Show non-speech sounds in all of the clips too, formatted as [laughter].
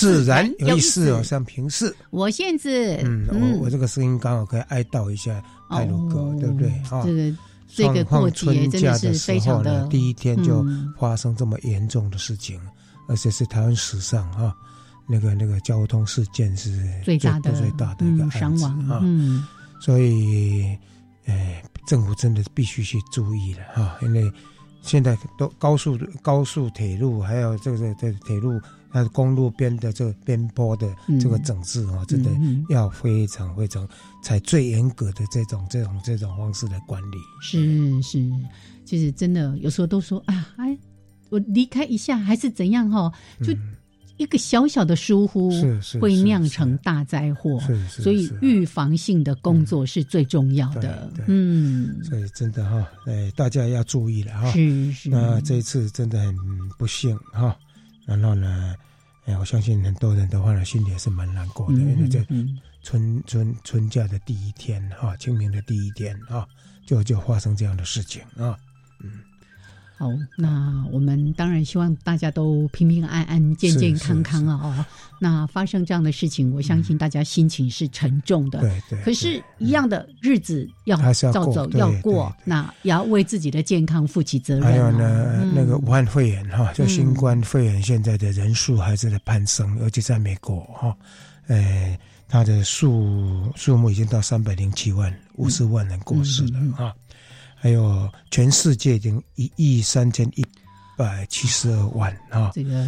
自然有意思哦，像平视。我限制，嗯，我我这个声音刚好可以哀悼一下泰鲁哥，对不对？啊，这个这个过节真的是非常的，第一天就发生这么严重的事情，而且是台湾史上啊，那个那个交通事件是最大的最大的一个伤亡啊。嗯，所以，哎，政府真的必须去注意了哈，因为现在都高速高速铁路还有这个这铁路。那公路边的这个边坡的这个整治啊，真的要非常非常采最严格的这种这种这种方式来管理。是是，其实真的有时候都说啊，哎，我离开一下还是怎样哈，就一个小小的疏忽，是是会酿成大灾祸。是是，所以预防性的工作是最重要的。嗯，所以真的哈，哎，大家要注意了哈。是是，那这一次真的很不幸哈。然后呢，哎，我相信很多人的话呢，心里也是蛮难过的，因为这春春春假的第一天哈，清明的第一天啊，就就发生这样的事情啊，嗯。好，那我们当然希望大家都平平安安、健健康康啊！哦，那发生这样的事情，我相信大家心情是沉重的。对对。可是，一样的日子要照走要过，那也要为自己的健康负起责任。还有呢，那个武汉肺炎哈，就新冠肺炎现在的人数还是在攀升，尤其在美国哈，呃，它的数数目已经到三百零七万，五十万人过世了啊。还有全世界已经一亿三千一百七十二万啊！这个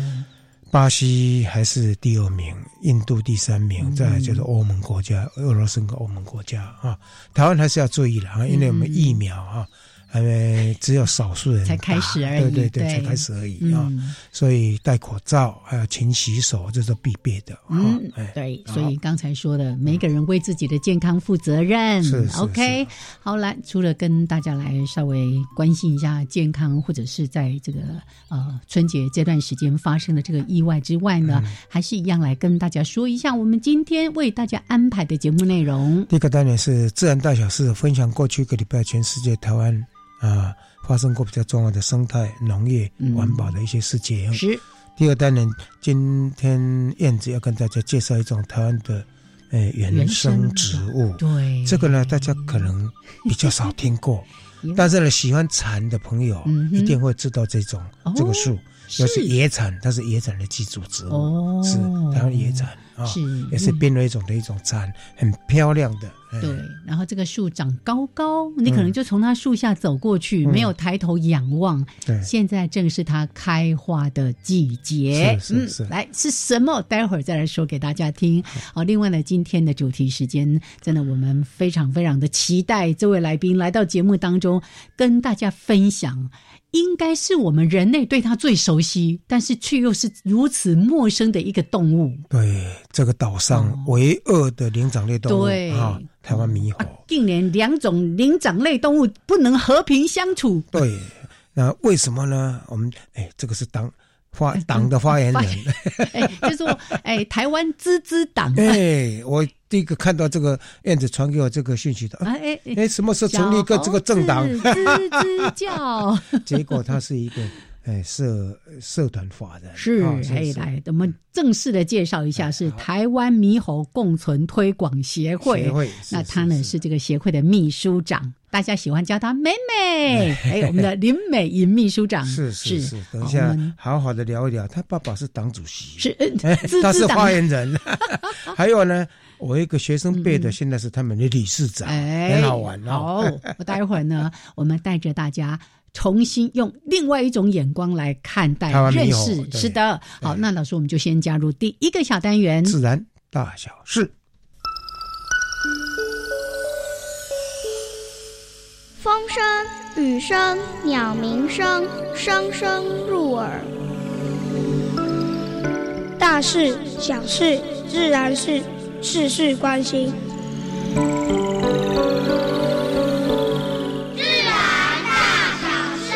巴西还是第二名，印度第三名，再就是欧盟国家，俄罗斯跟欧盟国家啊。台湾还是要注意了啊，因为我们疫苗啊。因为只有少数人才开始而已，对对对，才开始而已啊！所以戴口罩还有勤洗手，这是必备的。嗯，对，所以刚才说的，每个人为自己的健康负责任。是 OK，好来，除了跟大家来稍微关心一下健康，或者是在这个呃春节这段时间发生的这个意外之外呢，还是一样来跟大家说一下，我们今天为大家安排的节目内容。第一个单元是自然大小事，分享过去一个礼拜全世界台湾。啊，发生过比较重要的生态、农业、环保的一些事情。是。第二单元，今天燕子要跟大家介绍一种台湾的呃原生植物。对，这个呢，大家可能比较少听过，[laughs] 但是呢，喜欢蝉的朋友一定会知道这种这个树，就是野产，它是野产的寄主植物，是台湾野蚕。是，也是濒危种的一种蚕，很漂亮的。对，然后这个树长高高，你可能就从它树下走过去，没有抬头仰望。对，现在正是它开花的季节。是是，来是什么？待会儿再来说给大家听。好，另外呢，今天的主题时间，真的我们非常非常的期待这位来宾来到节目当中，跟大家分享。应该是我们人类对它最熟悉，但是却又是如此陌生的一个动物。对，这个岛上唯二的灵长类动物啊，台湾猕猴。近年两种灵长类动物不能和平相处。对，那为什么呢？我们哎，这个是当。发党的发言人，[laughs] 哎，就说哎，台湾滋滋党。哎，我第一个看到这个燕子传给我这个讯息的，哎哎，什么时候成立一个这个政党？吱吱叫。[laughs] 结果他是一个呃社社团法人是啊，哎，来，我们正式的介绍一下，是台湾猕猴共存推广协会。协会那他呢是是这个协会的秘书长，大家喜欢叫他美美。哎，我们的林美莹秘书长是是是，等一下好好的聊一聊。他爸爸是党主席，是 [laughs] 他是发言人。[laughs] 还有呢，我一个学生背的，现在是他们的理事长，哎，很好玩哦。好，我待会儿呢，[laughs] 我们带着大家。重新用另外一种眼光来看待认识，是的。好，那老师，我们就先加入第一个小单元。自然大小事，风声、雨声、鸟鸣声，声声入耳。大事、小事、自然是事事关心。自然大小事。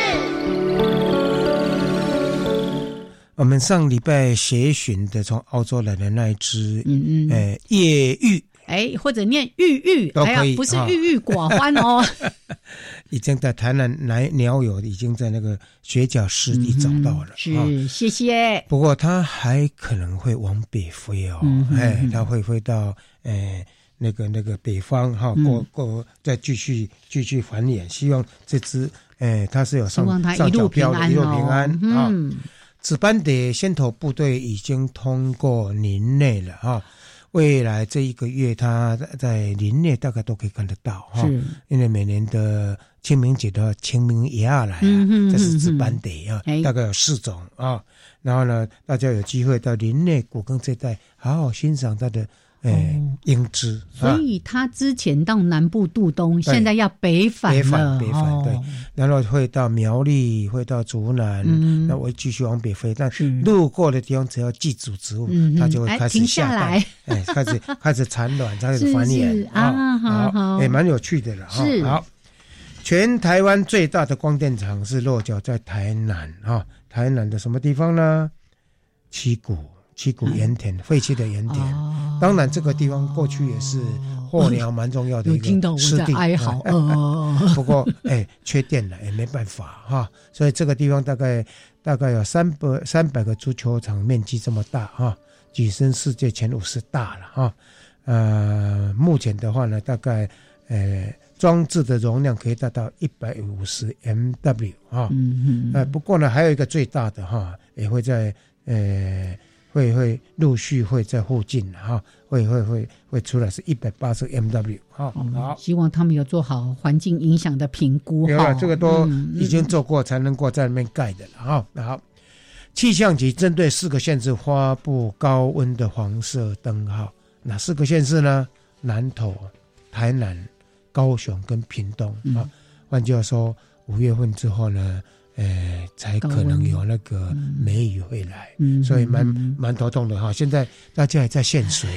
我们上礼拜协寻的从澳洲来的那一只，嗯嗯，呃，夜玉哎，或者念郁郁，哎呀，不是啊郁郁寡欢哦。[laughs] 已经在台南来鸟友已经在那个雪角湿地找到了，是，谢谢。不过他还可能会往北飞哦，嗯哎，他会飞到哎那个那个北方哈，嗯过过再继续继续繁衍。希望这只哎它是有希上上路脚标的，平安一路平安啊。嗯，此班的先头部队已经通过林内了哈，未来这一个月它在林内大概都可以看得到哈。因为每年的清明节的清明也要来啊，这是值班的啊哎，大概有四种啊。然后呢，大家有机会到林内古坑这带，好好欣赏它的呃哦英姿啊。所。以他之前到南部渡冬，现在要北返北返，北返哦。对。然后会到苗栗，会到竹南，嗯。那我会继续往北飞。但是。路过的地方，只要记住植物，它就会开始下来，哎，开始 [laughs] 开始产卵，开是始繁衍。啊好好也蛮有趣的了哈。是好，全台湾最大的光电厂是落脚在台南啊，台南的什么地方呢？七股，七股盐田，废弃的盐田。哦当然，这个地方过去也是候鸟蛮重要的一个湿地。哀嚎，哎呃，不过，哎，缺电了，也没办法哈。所以这个地方大概大概有三百三百个足球场，面积这么大哈，跻身世界前五十大了哈。呃，目前的话呢，大概呃装置的容量可以达到一百五十 MW 啊。嗯呃，不过呢，还有一个最大的哈，也会在呃，会会陆续会在附近哈，会会会会出来是一百八十 MW 哈。嗯，好，希望他们有做好环境影响的评估哈有了，这个都嗯已经做过，才能够在那边盖的了哈。好，气象局针对四个县市发布高温的黄色灯号，哪四个县市呢？南投、台南、高雄跟屏东嗯啊。换句话说，五月份之后呢，呃，才可能有那个梅雨会来，嗯所以蛮嗯蛮头痛的哈。现在大家也在限水，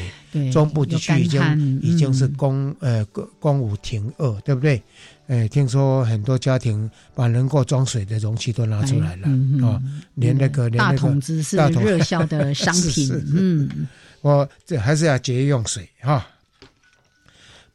中部地区已经已经是嗯公呃公公五停二，对不对？呃，听说很多家庭把能够装水的容器都拿出来了啊，连那个连大那个，桶子是 [laughs] 热销的商品嗯，我这还是要节约用水哈。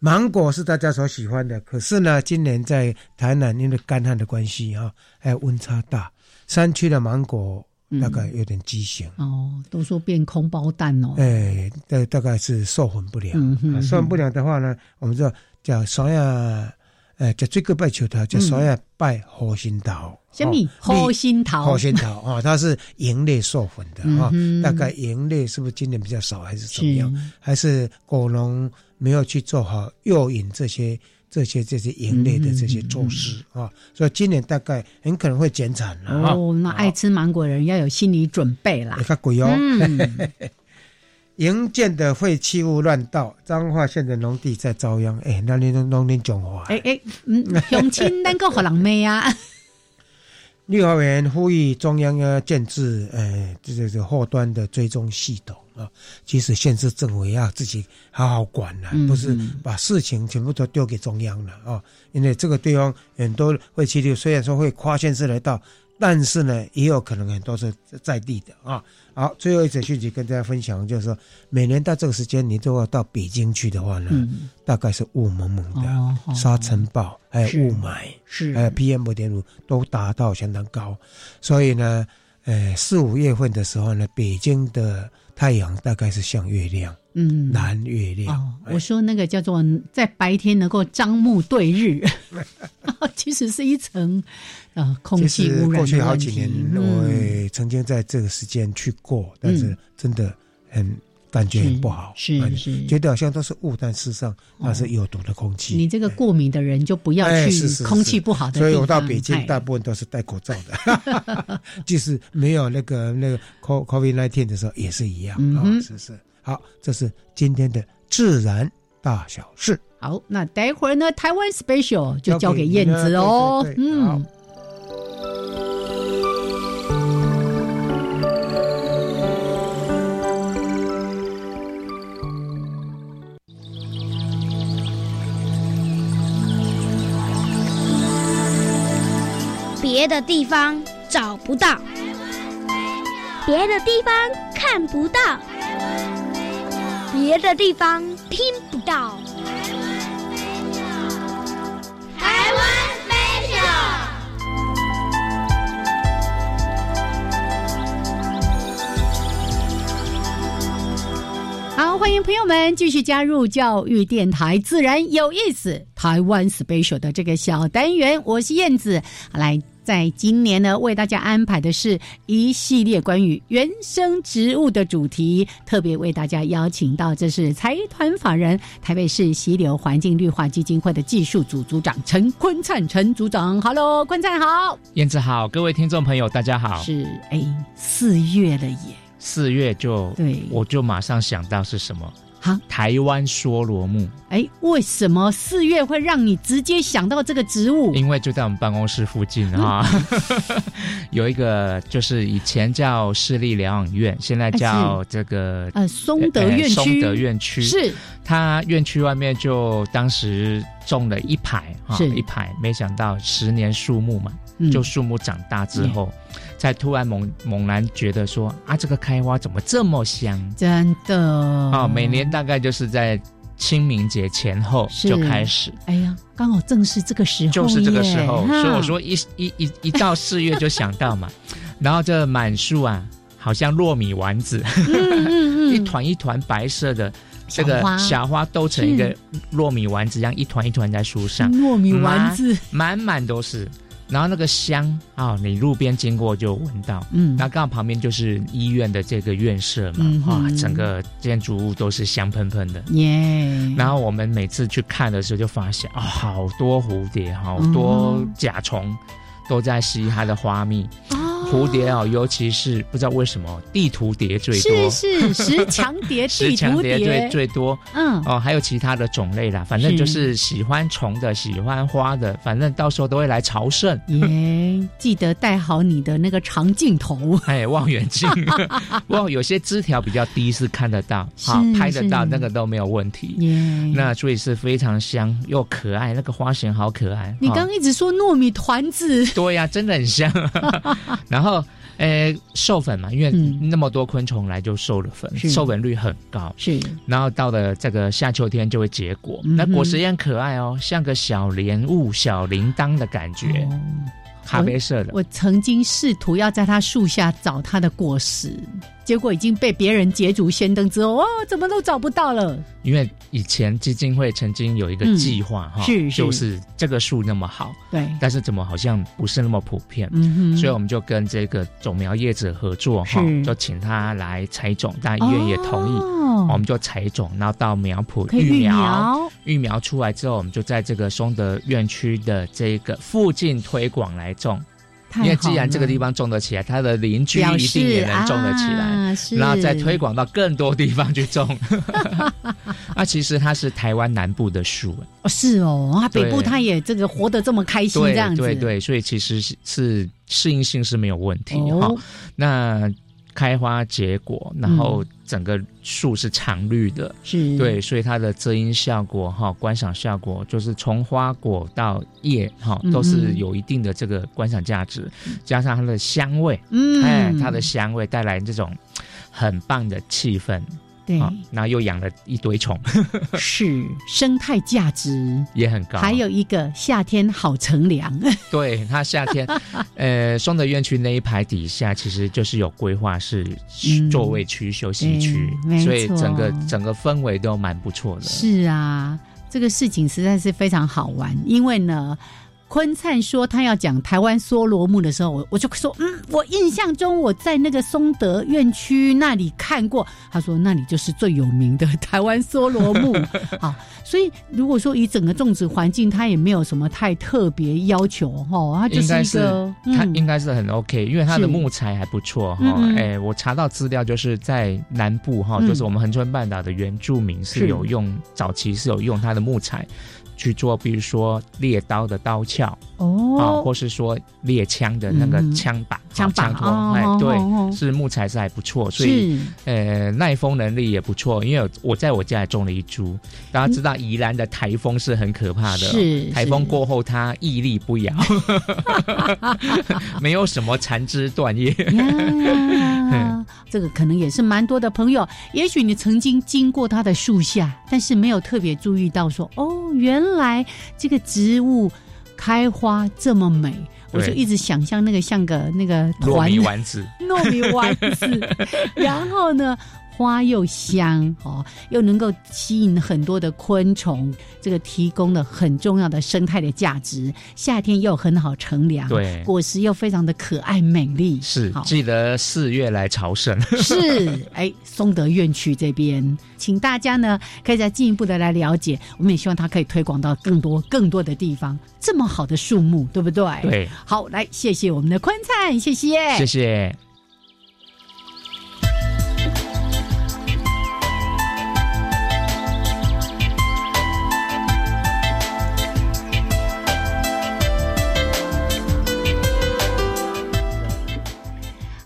芒果是大家所喜欢的，可是呢，今年在台南因为干旱的关系哈，还有温差大，山区的芒果大概有点畸形。哦，都说变空包蛋哦，哎，大大概是受粉不良。嗯哼啊受粉不良的话呢，我们知道叫啥呀，呃，叫最个拜球桃，叫山呀拜火心桃。什么哦火心桃火心桃啊，它是蝇类授粉的哈。大概蝇类是不是今年比较少，还是怎么样？还是果农没有去做好诱引这些这些这些蝇类的这些措施啊？所以今年大概很可能会减产。哦，那爱吃芒果的人要有心理准备啦你。看贵哦。[laughs] 嗯，营建的废弃物乱倒，彰化县的农地在遭殃。哎，那你农农林讲话。哎哎，嗯，乡亲能够好人妹啊，[laughs] 立法委员呼吁中央要建制，呃，这这这后端的追踪系统啊。其实县市政府也要自己好好管了、嗯不是把事情全部都丢给中央了啊。因为这个地方很多废弃物虽然说会跨县市来到，但是呢，也有可能很多是在地的啊。好，最后一则讯息跟大家分享，就是说每年到这个时间，你都要到北京去的话呢，嗯，大概是雾蒙蒙的，哦哦沙尘暴，还有雾霾，是。还有 PM 五点五都达到相当高，所以呢，呃，四五月份的时候呢，北京的太阳大概是像月亮，嗯。蓝月亮。我说那个叫做在白天能够张目对日，[laughs] [laughs] 其实是一层呃空气污染实过去好几年，我嗯也曾经在这个时间去过，但是真的很感觉很不好，是哎是觉得好像都是雾，但事实上那是有毒的空气。你这个过敏的人就不要去空气不好的地方。所以我到北京哎大部分都是戴口罩的，[laughs] 即使没有那个那个 co COVID nineteen 的时候也是一样啊、是是？好，这是今天的自然大小事。好，那待会儿呢，台湾 special 就交交给给燕子哦。嗯。别的地方找不到，别的地方看不到，别的地方听不到。台湾 special。好，欢迎朋友们继续加入教育电台，自然有意思。台湾 special 的这个小单元，我是燕子。来，在今年呢，为大家安排的是一系列关于原生植物的主题，特别为大家邀请到，这是财团法人台北市溪流环境绿化基金会的技术组组长陈坤灿陈组长。Hello，坤灿好。燕子好，各位听众朋友，大家好。是哎，四月了耶。四月就对我就马上想到是什么？好，台湾梭罗木，哎，为什么四月会让你直接想到这个植物？因为就在我们办公室附近哈，[laughs] 有一个就是以前叫市立疗养院，现在叫这个呃，松德院区，德院区。是。它院区外面就当时种了一排哈，一排，没想到十年树木嘛，嗯。就树木长大之后，才突然猛猛然觉得说啊，这个开花怎么这么香？真的。啊，每年大概就是在清明节前后就开始，哎呀，刚好正是这个时候，就是这个时候，所以我，说一一一一到四月就想到嘛，[laughs] 然后这满树啊，好像糯米丸子，哈嗯嗯。一团一团白色的。这个小花。小花都成一个糯米丸子一样，一团一团在树上，糯米丸子，满满都是。然后那个香啊、你路边经过就闻到。嗯，那刚好旁边就是医院的这个院舍嘛，哇、整个建筑物都是香喷喷的。耶，然后我们每次去看的时候，就发现啊、好多蝴蝶，好多甲虫都在吸它的花蜜。哦蝴蝶哦，尤其是不知道为什么地图蝶最多，是是石墙蝶、[laughs] 石地图蝶。最，最多。嗯，哦，还有其他的种类啦，反正就是喜欢虫的、喜欢花的，反正到时候都会来朝圣。耶，记得带好你的那个长镜头，[laughs] 哎，望远镜，[laughs] 哇，有些枝条比较低是看得到，好是拍得到，那个都没有问题。耶，那所以是非常香又可爱，那个花型好可爱。哦你刚刚一直说糯米团子，对呀、真的很香。然后，呃，授粉嘛，因为嗯。那么多昆虫来就授了粉，是。授粉率很高。是。然后到了这个夏秋天就会结果，嗯那果实也很可爱哦，像个小莲雾、小铃铛的感觉，哦。咖啡色的。我曾经试图要在它树下找它的果实，结果已经被别人捷足先登之后，哦，怎么都找不到了。因为以前基金会曾经有一个嗯计划哈、就是这个树那么好，对，但是怎么好像不是那么普遍。嗯哼，所以我们就跟这个种苗业者合作哈，就请他来采种，但医院也同意，哦。我们就采种，然后到苗圃育苗，育苗出来之后，我们就在这个松德院区的这个附近推广来种，因为既然这个地方方种得起来，它的邻居一定也能种得起来。然后再推广到更多地方去种，[laughs] 啊，其实它是台湾南部的树，哦，是哦，啊，北部它也这个活得这么开心，这对样子，对对，所以其实是是适应性是没有问题哈、哦，那开花结果，然后整个树是常绿的，是。对，所以它的遮阴效果哈，观赏效果就是从花果到叶哈，都是有一定的这个观赏价值，加上它的香味，嗯。哎，它的香味带来这种很棒的气氛。对，然后又养了一堆虫，[laughs] [laughs] 是生态价值也很高。还有一个夏天好乘凉，[laughs] 对它夏天，呃，松德院区那一排底下其实就是有规划是座位区、休息区，所以整个整个氛围都蛮不错的。是啊，这个事情实在是非常好玩，因为呢。昆灿说他要讲台湾梭罗木的时候，我我就说，嗯，我印象中我在那个松德院区那里看过。他说那里就是最有名的台湾梭罗木啊。[laughs] 所以如果说以整个种植环境，它也没有什么太特别要求哦，它就是一个，它应该是很 OK，因为它的木材还不错哈。哎，我查到资料就是在南部哈，就是我们恒春半岛的原住民是有用早期是有用它的木材。去做，比如说猎刀的刀鞘哦，啊，或是说猎枪的那个枪把、枪把托，哎，对，是木材是还不错，所以呃耐风能力也不错。因为我在我家也种了一株，大家知道宜兰的台风是很可怕的，是台风过后它屹立不摇，[laughs] 没有什么残枝断叶。[laughs] 这个可能也是蛮多的朋友，也许你曾经经过它的树下，但是没有特别注意到说，哦，原来这个植物开花这么美，我就一直想象那个像个那个糯米丸子，[laughs] 糯米丸子，然后呢？花又香哦，又能够吸引很多的昆虫，这个提供了很重要的生态的价值。夏天又很好乘凉，对，果实又非常的可爱美丽。是，记得四月来朝圣。[laughs] 是，哎，松德院区这边，请大家呢可以再进一步的来了解。我们也希望它可以推广到更多更多的地方。这么好的树木，对不对？对。好，来，谢谢我们的坤灿，谢谢，谢谢。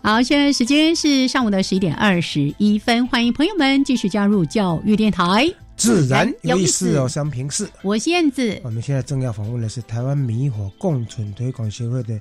好，现在时间是上午的十一点二十一分，欢迎朋友们继续加入教育电台，自然有意思哦，三平四，我是燕子。我们现在正要访问的是台湾米火共存推广协会的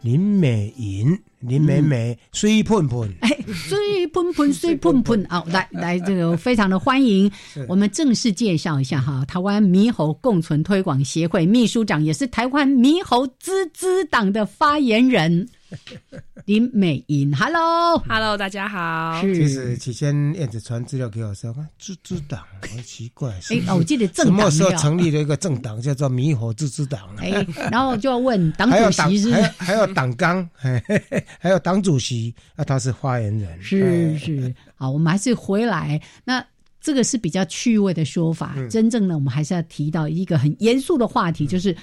林美莹，林美美，水喷喷，哎，水喷喷，[laughs] 水喷喷，哦，来来，这个非常的欢迎。[laughs] 我们正式介绍一下哈，台湾猕猴共存推广协会秘书长，也是台湾猕猴滋滋党的发言人。[laughs] 林美莹，Hello，Hello，大家好。其实起先燕子传资料给我说，自治党好奇怪，哎，我记得政什么时候成立了一个政党叫做迷猴自治党？哎，然后就要问 [laughs] 党主席是，还有党纲，[laughs] 还有党主席，那他是发言人，是是。好，我们还是回来，那这个是比较趣味的说法，真正呢我们还是要提到一个很严肃的话题，就是。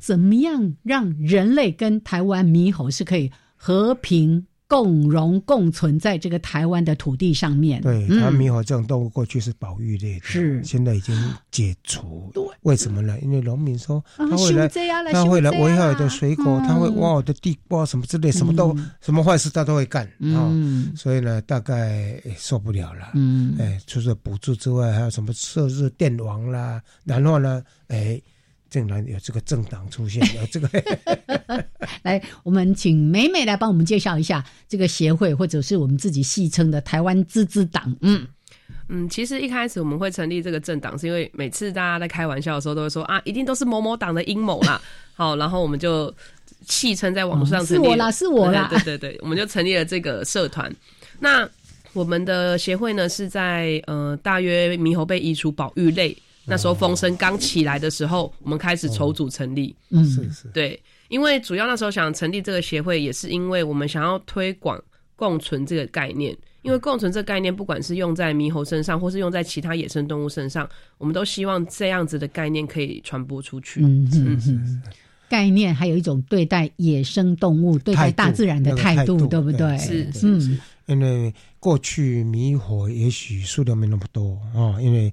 怎么样让人类跟台湾猕猴是可以和平共荣共存在这个台湾的土地上面？对，台湾猕猴这种动物过去是保育类的，是现在已经解除。对，为什么呢？因为农民说他会来，他会来危害我的水果，他会挖我的地瓜什么之类，什么都什么坏事他都会干啊。所以呢，大概受不了了。嗯，哎，除了补助之外，还有什么设置电网啦？然后呢，哎。竟然有这个政党出现，[laughs] 有这个，[laughs] 来，我们请美美来帮我们介绍一下这个协会，或者是我们自己戏称的台湾自治党。嗯嗯，其实一开始我们会成立这个政党，是因为每次大家在开玩笑的时候，都会说啊，一定都是某某党的阴谋啦。[laughs] 好，然后我们就戏称在网络上是我啦，是我啦，对对对，我们就成立了这个社团。那我们的协会呢，是在呃大约猕猴被移除保育类。那时候风声刚起来的时候，我们开始筹组成立。嗯，是是。对，因为主要那时候想成立这个协会，也是因为我们想要推广共存这个概念。因为共存这个概念，不管是用在猕猴身上，或是用在其他野生动物身上，我们都希望这样子的概念可以传播出去。嗯嗯嗯。概念还有一种对待野生动物、对待大自然的态度，对不对？是是。因为过去猕猴也许数量没那么多啊，因为。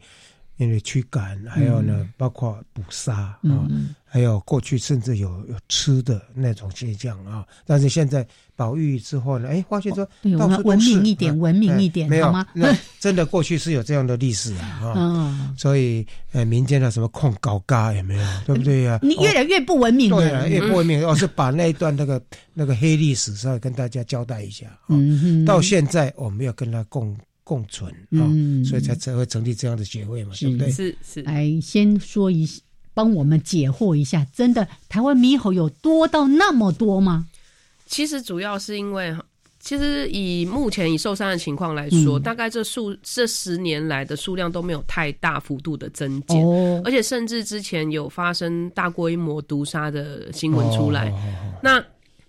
因为驱赶，还有呢，包括捕杀啊，还有过去甚至有有吃的那种现象啊。但是现在保育之后呢，哎，发现说到处文明一点，文明一点，没有吗？那真的过去是有这样的历史啊，[laughs] 啊，所以呃，民间的什么控高嘎有没有？对不对呀？你越来越不文明，对啊，越不文明。我是把那一段那个那个黑历史稍微跟大家交代一下。嗯到现在我们要跟他共。共存啊，所以才才会成立这样的协会嘛，对不对？是是。来，先说一，帮我们解惑一下，真的台湾猕猴有多到那么多吗？其实主要是因为，其实以目前以受伤的情况来说，大概这数这十年来的数量都没有太大幅度的增减，而且甚至之前有发生大规模毒杀的新闻出来。那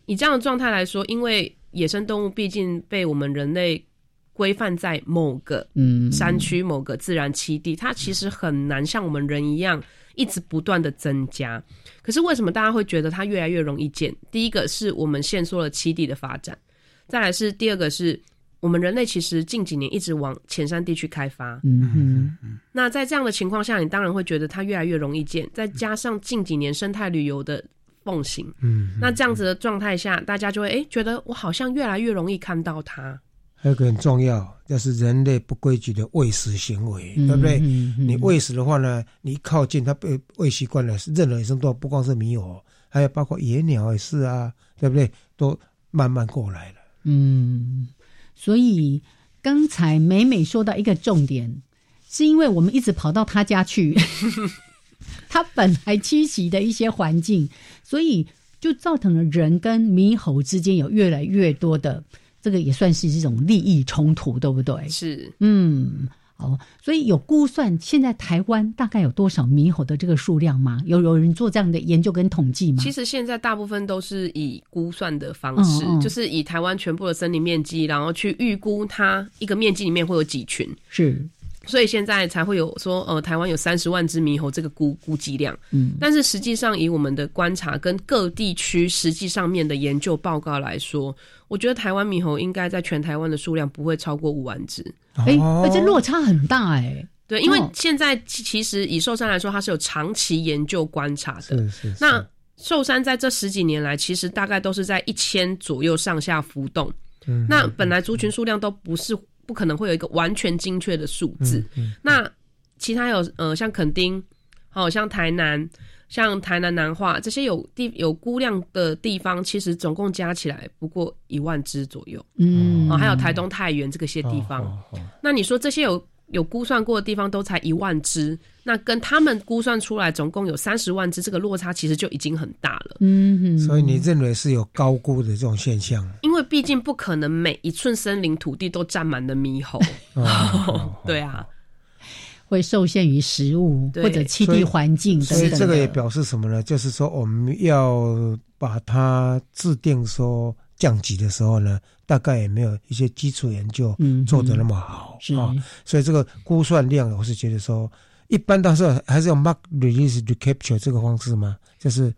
以这样的状态来说，因为野生动物毕竟被我们人类。规范在某个山区、某个自然栖地，它其实很难像我们人一样一直不断的增加。可是为什么大家会觉得它越来越容易建？第一个是我们限缩了栖地的发展，再来是第二个是我们人类其实近几年一直往浅山地区开发。嗯哼，那在这样的情况下，你当然会觉得它越来越容易建。再加上近几年生态旅游的奉行，嗯，那这样子的状态下，大家就会哎觉得我好像越来越容易看到它。还有个很重要，就是人类不规矩的喂食行为，对不对？你喂食的话呢，你一靠近它被喂习惯了，任何野生动物，不光是猕猴，还有包括野鸟也是啊，对不对？都慢慢过来了。嗯，所以刚才美美说到一个重点，是因为我们一直跑到他家去，[laughs] 他本来栖息的一些环境，所以就造成了人跟猕猴之间有越来越多的。这个也算是一种利益冲突，对不对？是，嗯，好，所以有估算，现在台湾大概有多少猕猴的这个数量吗？有有人做这样的研究跟统计吗？其实现在大部分都是以估算的方式，就是以台湾全部的森林面积，然后去预估它一个面积里面会有几群。是。所以现在才会有说，呃，台湾有三十万只猕猴这个估估计量。嗯，但是实际上以我们的观察跟各地区实际上面的研究报告来说，我觉得台湾猕猴应该在全台湾的数量不会超过五万只。哎，而且落差很大哎。对，因为现在其实以寿山来说，它是有长期研究观察的。是是。那寿山在这十几年来，其实大概都是在一千左右上下浮动。嗯。那本来族群数量都不是。不可能会有一个完全精确的数字。那其他有呃，像垦丁，好像台南，像台南南化这些有地有估量的地方，其实总共加起来不过一万只左右。嗯，哦，还有台东太原这个些地方。那你说这些有？有估算过的地方都才一万只，那跟他们估算出来总共有三十万只，这个落差其实就已经很大了。嗯，所以你认为是有高估的这种现象？因为毕竟不可能每一寸森林土地都占满了猕猴。[laughs] 对啊，会受限于食物或者栖地环境。所以这个也表示什么呢？就是说我们要把它制定说。降级的时候呢，大概也没有一些基础研究做的那么好啊，所以这个估算量，我是觉得说，一般到时候还是用 mark release recapture 这个方式吗？就是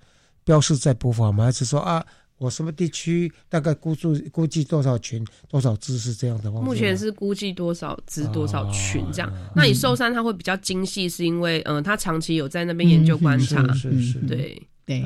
标示在播放吗？还是说啊，我什么地区大概估数估计多少群多少只是这样的？目前是估计多少只多少群这样。那你寿山它会比较精细，是因为嗯，它长期有在那边研究观察，是是，对对。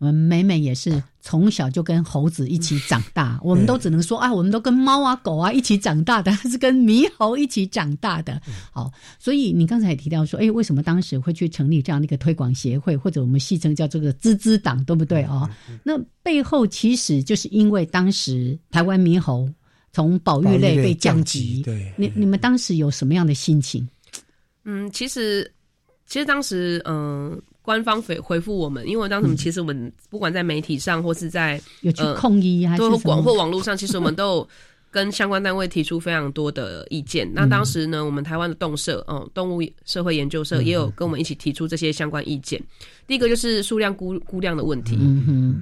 我们美美也是从小就跟猴子一起长大，我们都只能说啊，我们都跟猫啊、狗啊一起长大的，是跟猕猴一起长大的。好，所以你刚才也提到说，哎，为什么当时会去成立这样的一个推广协会，或者我们戏称叫这个“滋滋党”，对不对哦？那背后其实就是因为当时台湾猕猴从保育类被降级，对，你你们当时有什么样的心情？嗯，其实其实当时嗯。官方回回复我们，因为当时其实我们不管在媒体上或是在有去控议还是广或网络上，其实我们都有 [laughs] 跟相关单位提出非常多的意见。那当时呢，我们台湾的动社，嗯，动物社会研究社也有跟我们一起提出这些相关意见。第一个就是数量估估量的问题，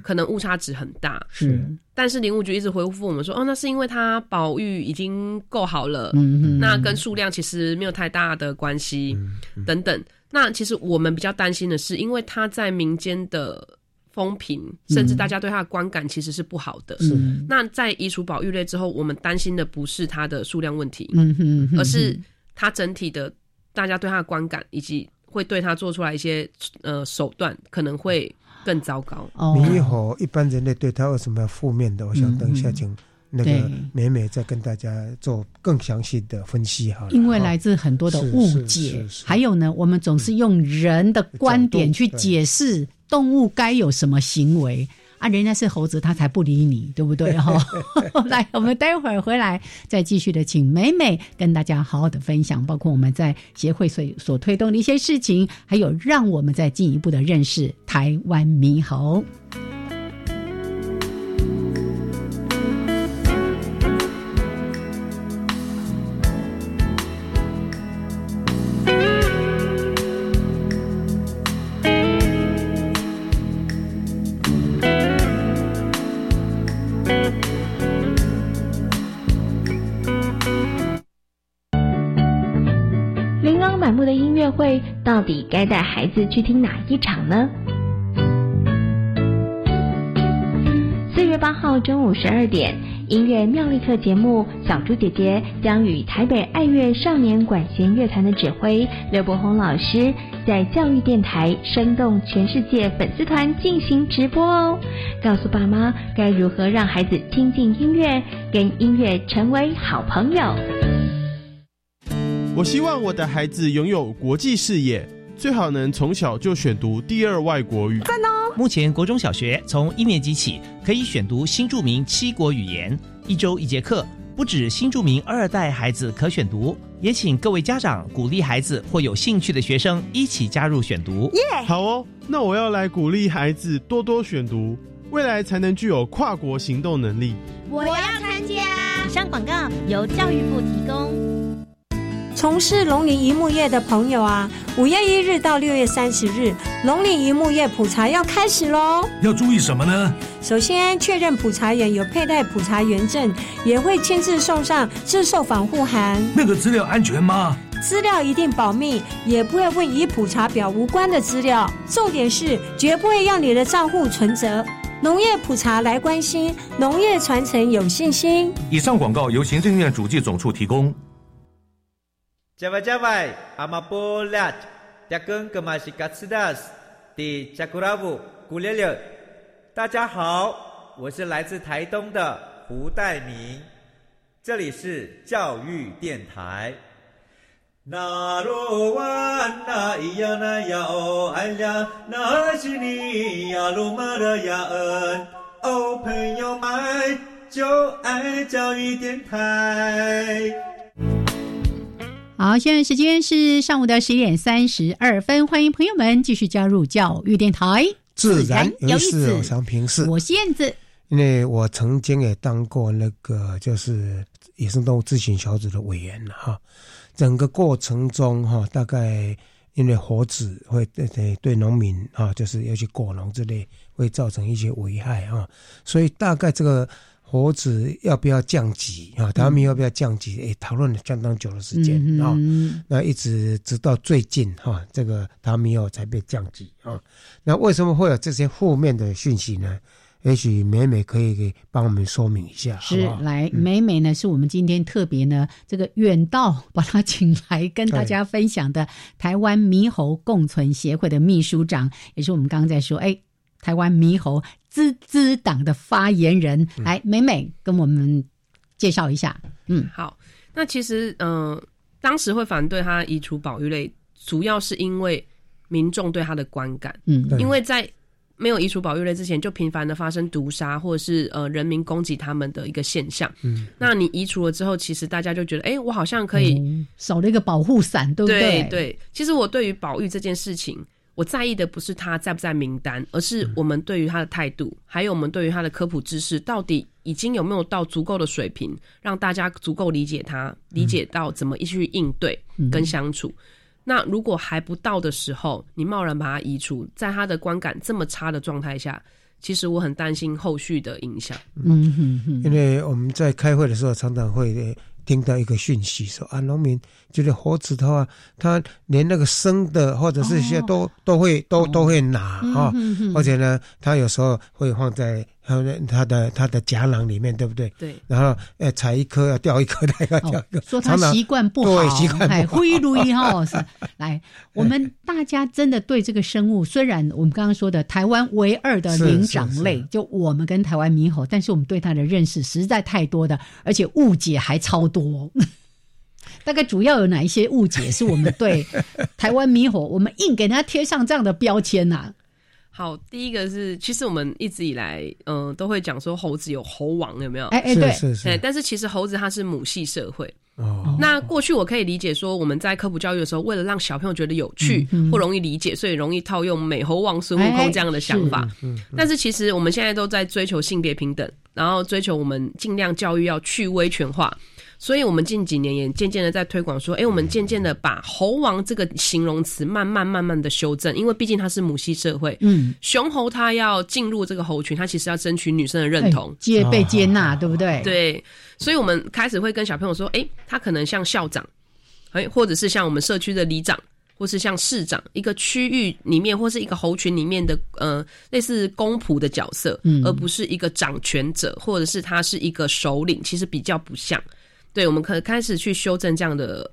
可能误差值很大。是，但是林务局一直回复我们说，哦，那是因为它保育已经够好了，嗯那跟数量其实没有太大的关系，等等。那其实我们比较担心的是，因为他在民间的风评，甚至大家对他的观感其实是不好的。是。那在移除保育类之后，我们担心的不是它的数量问题，嗯哼，而是它整体的大家对他的观感以及会对他做出来一些呃手段，可能会更糟糕。猕猴一般人类对他为什么要负面的？我想等一下请。那个美美再跟大家做更详细的分析哈，因为来自很多的误解，还有呢，我们总是用人的观点去解释动物该有什么行为。啊，人家是猴子，他才不理你，对不对？哈？[laughs] 来，我们待会儿回来再继续的，请美美跟大家好好的分享，包括我们在协会所所推动的一些事情，还有让我们再进一步的认识台湾猕猴。到底该带孩子去听哪一场呢？四月八号中午十二点，音乐妙丽课节目，小猪姐姐将与台北爱乐少年管弦乐团的指挥刘伯宏老师，在教育电台生动全世界粉丝团进行直播哦，告诉爸妈该如何让孩子听进音乐，跟音乐成为好朋友。我希望我的孩子拥有国际视野，最好能从小就选读第二外国语。赞哦！目前国中小学从一年级起可以选读新著名七国语言，一周一节课。不止新著名二代孩子可选读，也请各位家长鼓励孩子或有兴趣的学生一起加入选读。耶！好哦，那我要来鼓励孩子多多选读，未来才能具有跨国行动能力。我要参加。以上广告由教育部提供。从事农林一牧业的朋友啊，五月一日到六月三十日，农林一牧业普查要开始喽。要注意什么呢？首先确认普查员有佩戴普查员证，也会亲自送上自售防护函。那个资料安全吗？资料一定保密，也不会问与普查表无关的资料。重点是绝不会让你的账户存折。农业普查来关心，农业传承有信心。以上广告由行政院主计总处提供。加外加外，阿玛波拉，扎根格玛西卡斯达斯，的加古拉布古列列。大家好，我是来自台东的胡代明，这里是教育电台。那罗哇那咿呀那呀哦哎呀，那是你呀鲁玛的呀恩哦，朋友们就爱教育电台。好，现在时间是上午的十一点三十二分，欢迎朋友们继续加入教育电台，自然有意思，我想平视，我是燕子，因为我曾经也当过那个就是野生动物咨询小组的委员了哈，整个过程中哈，大概因为猴子会对对对农民啊，就是要去果农之类，会造成一些危害啊，所以大概这个。猴子要不要降级啊？他们要不要降级？哎，讨论了相当久的时间啊。那一直直到最近哈，这个他们要才被降级啊。那为什么会有这些负面的讯息呢？也许美美可以给帮我们说明一下。是，来，美美呢是我们今天特别呢这个远道把他请来跟大家分享的台湾猕猴共存协会的秘书长，也是我们刚刚在说哎。台湾猕猴滋滋党的发言人来，美美跟我们介绍一下。嗯，好。那其实，嗯，当时会反对他移除保育类，主要是因为民众对他的观感。嗯，因为在没有移除保育类之前，就频繁的发生毒杀或者是呃人民攻击他们的一个现象。嗯，那你移除了之后，其实大家就觉得，哎，我好像可以少了一个保护伞，对不对？对。其实我对于保育这件事情。我在意的不是他在不在名单，而是我们对于他的态度，还有我们对于他的科普知识，到底已经有没有到足够的水平，让大家足够理解他，理解到怎么去应对跟相处。那如果还不到的时候，你贸然把他移除，在他的观感这么差的状态下，其实我很担心后续的影响。嗯哼哼，因为我们在开会的时候常常会。听到一个讯息说啊，农民就是猴子的话，他连那个生的或者是些都都会都都会拿啊，而且呢，他有时候会放在还有它的他的夹囊里面，对不对？对。然后，呃，采一颗要掉一颗，那个掉一颗。说他习惯不好，对，习惯不好。灰如一哈是。来，我们大家真的对这个生物，虽然我们刚刚说的台湾唯二的灵长类，就我们跟台湾猕猴，但是我们对它的认识实在太多的，而且误解还超多。[laughs] 大概主要有哪一些误解是我们对台湾猕猴，我们硬给它贴上这样的标签呐？好，第一个是，其实我们一直以来，嗯，都会讲说猴子有猴王，有没有？哎哎，对，是是。但是其实猴子它是母系社会。哦。那过去我可以理解说，我们在科普教育的时候，为了让小朋友觉得有趣或容易理解，所以容易套用美猴王孙悟空这样的想法。嗯。但是其实我们现在都在追求性别平等，然后追求我们尽量教育要去威权化。所以，我们近几年也渐渐的在推广说，哎，我们渐渐的把“猴王”这个形容词慢慢慢慢的修正，因为毕竟它是母系社会，嗯，雄猴它要进入这个猴群，它其实要争取女生的认同，接被接纳，对不对？对，所以我们开始会跟小朋友说，哎，他可能像校长，哎，或者是像我们社区的里长，或是像市长，一个区域里面或是一个猴群里面的，呃，类似公仆的角色，嗯，而不是一个掌权者，或者是他是一个首领，其实比较不像。对，我们可开始去修正这样的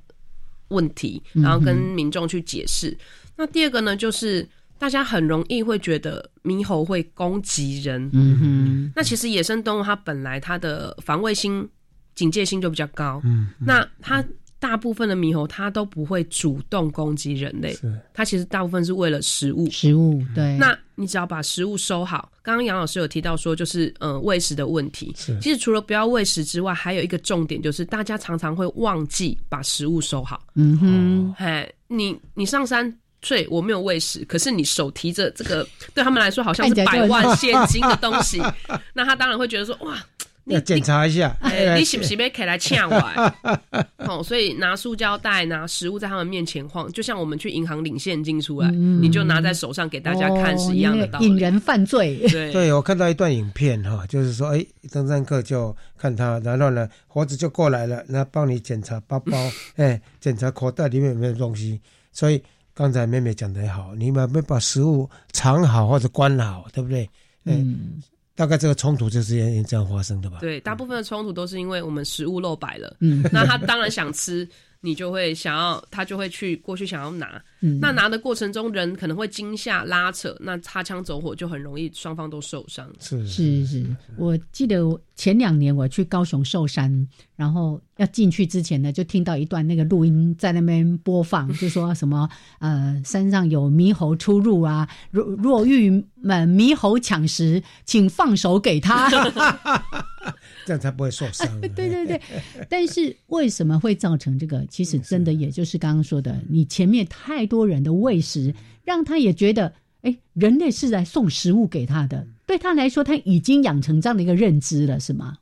问题，然后跟民众去解释。那第二个呢，就是大家很容易会觉得猕猴会攻击人。嗯哼，那其实野生动物它本来它的防卫心、警戒心就比较高。嗯，那它。大部分的猕猴它都不会主动攻击人类，它其实大部分是为了食物。食物对，那你只要把食物收好。刚刚杨老师有提到说，就是呃喂食的问题。其实除了不要喂食之外，还有一个重点就是大家常常会忘记把食物收好。嗯哼，哎，你你上山睡，我没有喂食，可是你手提着这个，对他们来说好像是百万现金的东西，那他当然会觉得说哇。要检查一下，哎，你是不是被开来呛我？[laughs] 哦，所以拿塑胶袋、拿食物在他们面前晃，就像我们去银行领现金出来，你就拿在手上给大家看是一样的道理。引人犯罪。对，对我看到一段影片哈，就是说，哎，登山客就看他，然后呢，猴子就过来了，那帮你检查包包，[laughs] 哎，检查口袋里面有没有东西。所以刚才妹妹讲的好，你们没把食物藏好或者关好，对不对？嗯。大概这个冲突就是因这样发生的吧？对，大部分的冲突都是因为我们食物漏摆了。嗯，那他当然想吃。你就会想要，他就会去过去想要拿，嗯那拿的过程中人可能会惊吓拉扯，那擦枪走火就很容易双方都受伤。是是是，我记得前两年我去高雄寿山，然后要进去之前呢，就听到一段那个录音在那边播放，就说什么 [laughs] 呃山上有猕猴出入啊，若若遇满猕猴抢食，请放手给他。[laughs] 这样才不会受伤。[laughs] 对对对，但是为什么会造成这个？其实真的也就是刚刚说的，你前面太多人的喂食，让他也觉得，哎，人类是在送食物给他的，对他来说，他已经养成这样的一个认知了，是吗？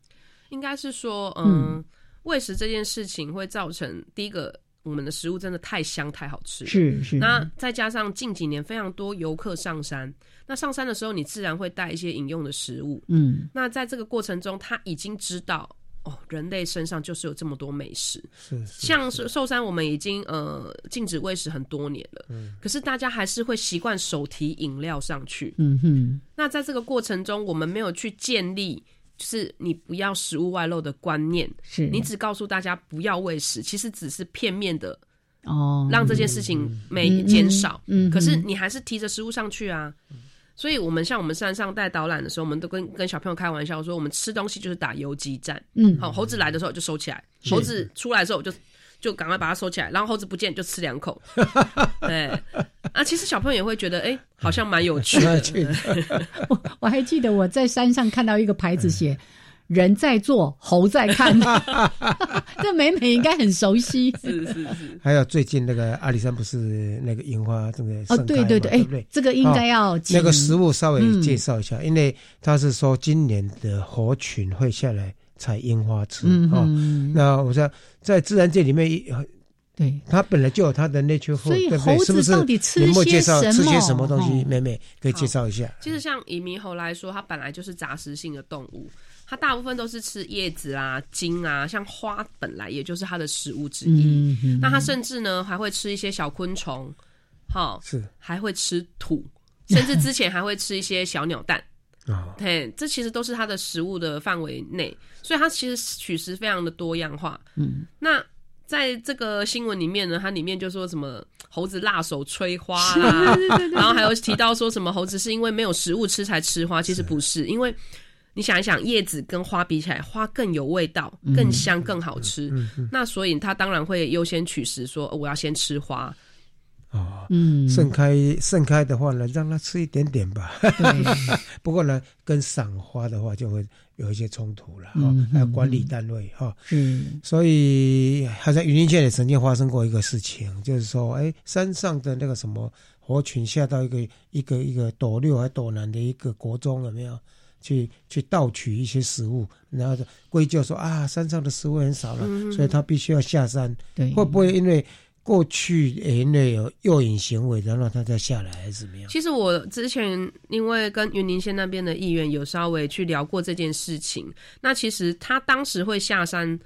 应该是说，嗯，喂食这件事情会造成第一个。我们的食物真的太香太好吃，是是。那再加上近几年非常多游客上山，那上山的时候你自然会带一些饮用的食物，嗯。那在这个过程中，他已经知道哦，人类身上就是有这么多美食，是。像是寿山，我们已经呃禁止喂食很多年了，嗯。可是大家还是会习惯手提饮料上去，嗯哼。那在这个过程中，我们没有去建立。就是你不要食物外露的观念，是你只告诉大家不要喂食，其实只是片面的哦，让这件事情没减少。嗯，可是你还是提着食物上去啊。所以，我们像我们山上带导览的时候，我们都跟跟小朋友开玩笑说，我们吃东西就是打游击战。嗯，好，猴子来的时候就收起来，猴子出来的时候就。就赶快把它收起来，然后猴子不见就吃两口。[laughs] 对啊，其实小朋友也会觉得，哎，好像蛮有趣的。[laughs] [laughs] 我我还记得我在山上看到一个牌子，写“人在做，猴在看”。[laughs] 这美美应该很熟悉。是是是。还有最近那个阿里山不是那个樱花正在盛开对对对，对？这个应该要那个食物稍微介绍一下，因为他是说今年的猴群会下来。采樱花吃哦，那我说在自然界里面，对它本来就有它的 nature food，对不对？是不是？有没有介绍吃些什么东西？妹妹可以介绍一下。其实像以猕猴来说，它本来就是杂食性的动物，它大部分都是吃叶子啊、茎啊，像花本来也就是它的食物之一。那它甚至呢还会吃一些小昆虫，好是。还会吃土，甚至之前还会吃一些小鸟蛋。[laughs] 啊，嘿，这其实都是它的食物的范围内，所以它其实取食非常的多样化。嗯，那在这个新闻里面呢，它里面就说什么猴子辣手吹花 [laughs] 啦，然后还有提到说什么猴子是因为没有食物吃才吃花，其实不是，因为你想一想，叶子跟花比起来，花更有味道、更香、更好吃，那所以他当然会优先取食，说我要先吃花。哦，嗯，盛开盛开的话呢，让它吃一点点吧。[laughs] 不过呢，跟赏花的话就会有一些冲突了哈、嗯还有管理单位哈、嗯所以好像云林县也曾经发生过一个事情，就是说，哎，山上的那个什么猴群下到一个一个一个斗六还斗南的一个国中有没有？去去盗取一些食物，然后归咎说啊，山上的食物很少了，嗯。所以他必须要下山。对，会不会因为过去诶因为有诱引行为，然后他再下来，还是怎么样？其实我之前因为跟云林县那边的议员有稍微去聊过这件事情，那其实他当时会下山，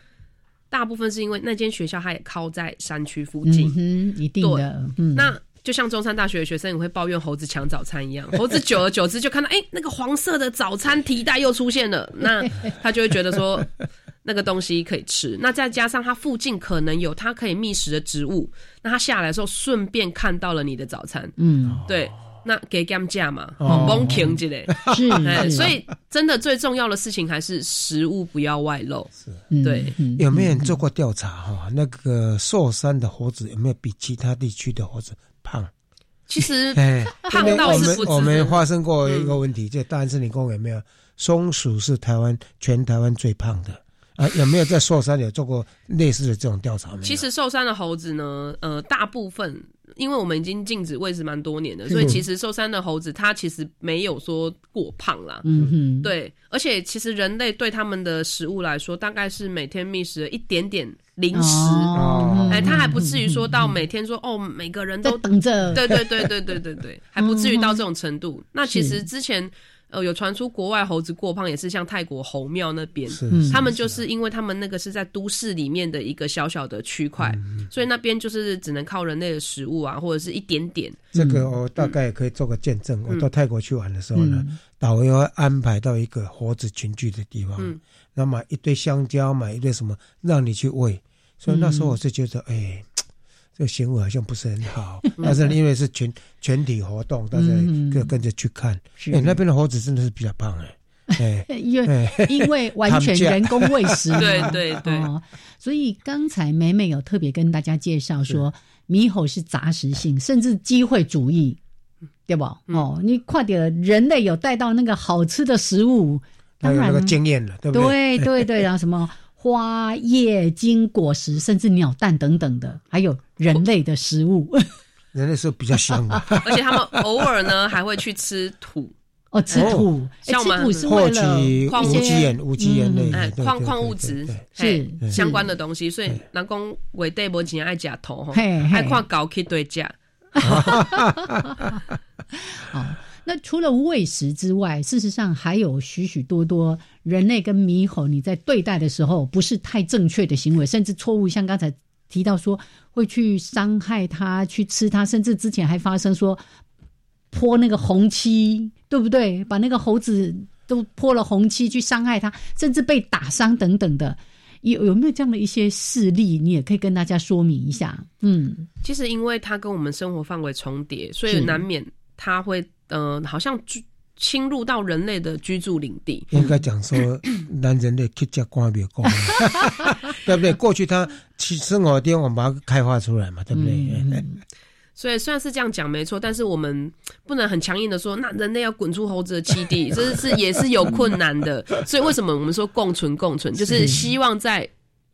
大部分是因为那间学校他也靠在山区附近，嗯，一定的，嗯，那就像中山大学的学生也会抱怨猴子抢早餐一样，猴子久而久之就看到，哎、那个黄色的早餐提袋又出现了，那他就会觉得说 [laughs] 那个东西可以吃。那再加上它附近可能有它可以觅食的植物，那他下来的时候顺便看到了你的早餐，嗯，对。那给 gam 价嘛，哦蒙停之类，是哎所以真的最重要的事情还是食物不要外露。是对，嗯有没有人做过调查哈？那个寿山的猴子有没有比其他地区的猴子胖？其实哎，胖倒是不知我们发生过一个问题，就大安森林公园有没有松鼠是台湾全台湾最胖的啊？[laughs] 有没有在寿山有做过类似的这种调查？没有其实寿山的猴子呢，呃，大部分因为我们已经禁止喂食蛮多年的，嗯所以其实寿山的猴子它其实没有说过胖啦。嗯哼，对，而且其实人类对他们的食物来说，大概是每天觅食的一点点零食，哦。哎，他还不至于说到每天说哦，每个人都等着，对对对对对对对，[laughs] 还不至于到这种程嗯度。那其实之前呃有传出国外猴子过胖，也是像泰国猴庙那边，他们就是因为他们那个是在都市里面的一个小小的区块，嗯所以那边就是只能靠人类的食物啊，或者是一点点。这个我大概也可以做个见证。我到泰国去玩的时候呢，嗯。导游会安排到一个猴子群聚的地方，嗯。那买一堆香蕉，买一堆什么，让你去喂。所以那时候我是觉得，哎，[tsk] 这个行为好像不是很好。[laughs] 但是因为是全全体活动，大家嗯就跟着去看。是哎，那边的猴子真的是比较胖哎。[laughs] 哎，因为因为完全人工喂食嘛，[laughs] 对对对哦，所以刚才美美有特别跟大家介绍说，猕猴是杂食性，甚至机会主义，对不？嗯哦，你快点，人类有带到那个好吃的食物，当然有那个经验了，对不对对？对对，然后什么花叶、茎、果实，甚至鸟蛋等等的，还有人类的食物。人类是比较香的，[laughs] 而且他们偶尔呢还会去吃土，哦，吃土，哎像我们吃土是获为了取矿物无机盐、无机盐类矿矿物对。质是相关的东西，所以人讲伟地无钱爱食土吼，嘿嘿。爱看狗去对价。[laughs] [laughs] 哦，那除了喂食之外，事实上还有许许多多人类跟猕猴你在对待的时候不是太正确的行为，甚至错误，像刚才提到说会去伤害它、去吃它，甚至之前还发生说泼那个红漆，对不对？把那个猴子都泼了红漆去伤害它，甚至被打伤等等的。有有没有这样的一些事例？你也可以跟大家说明一下。嗯，其实因为它跟我们生活范围重叠，所以是难免它会呃，好像侵入到人类的居住领地。应该讲说，男人类去加关别光，[laughs] 对不对？过去他其实我的地方，我们把它开发出来嘛，对不对？嗯 [laughs] 所以虽然是这样讲没错，但是我们不能很强硬的说，那人类要滚出猴子的基地，[laughs] 这是也是有困难的。所以为什么我们说共存共存，就是希望在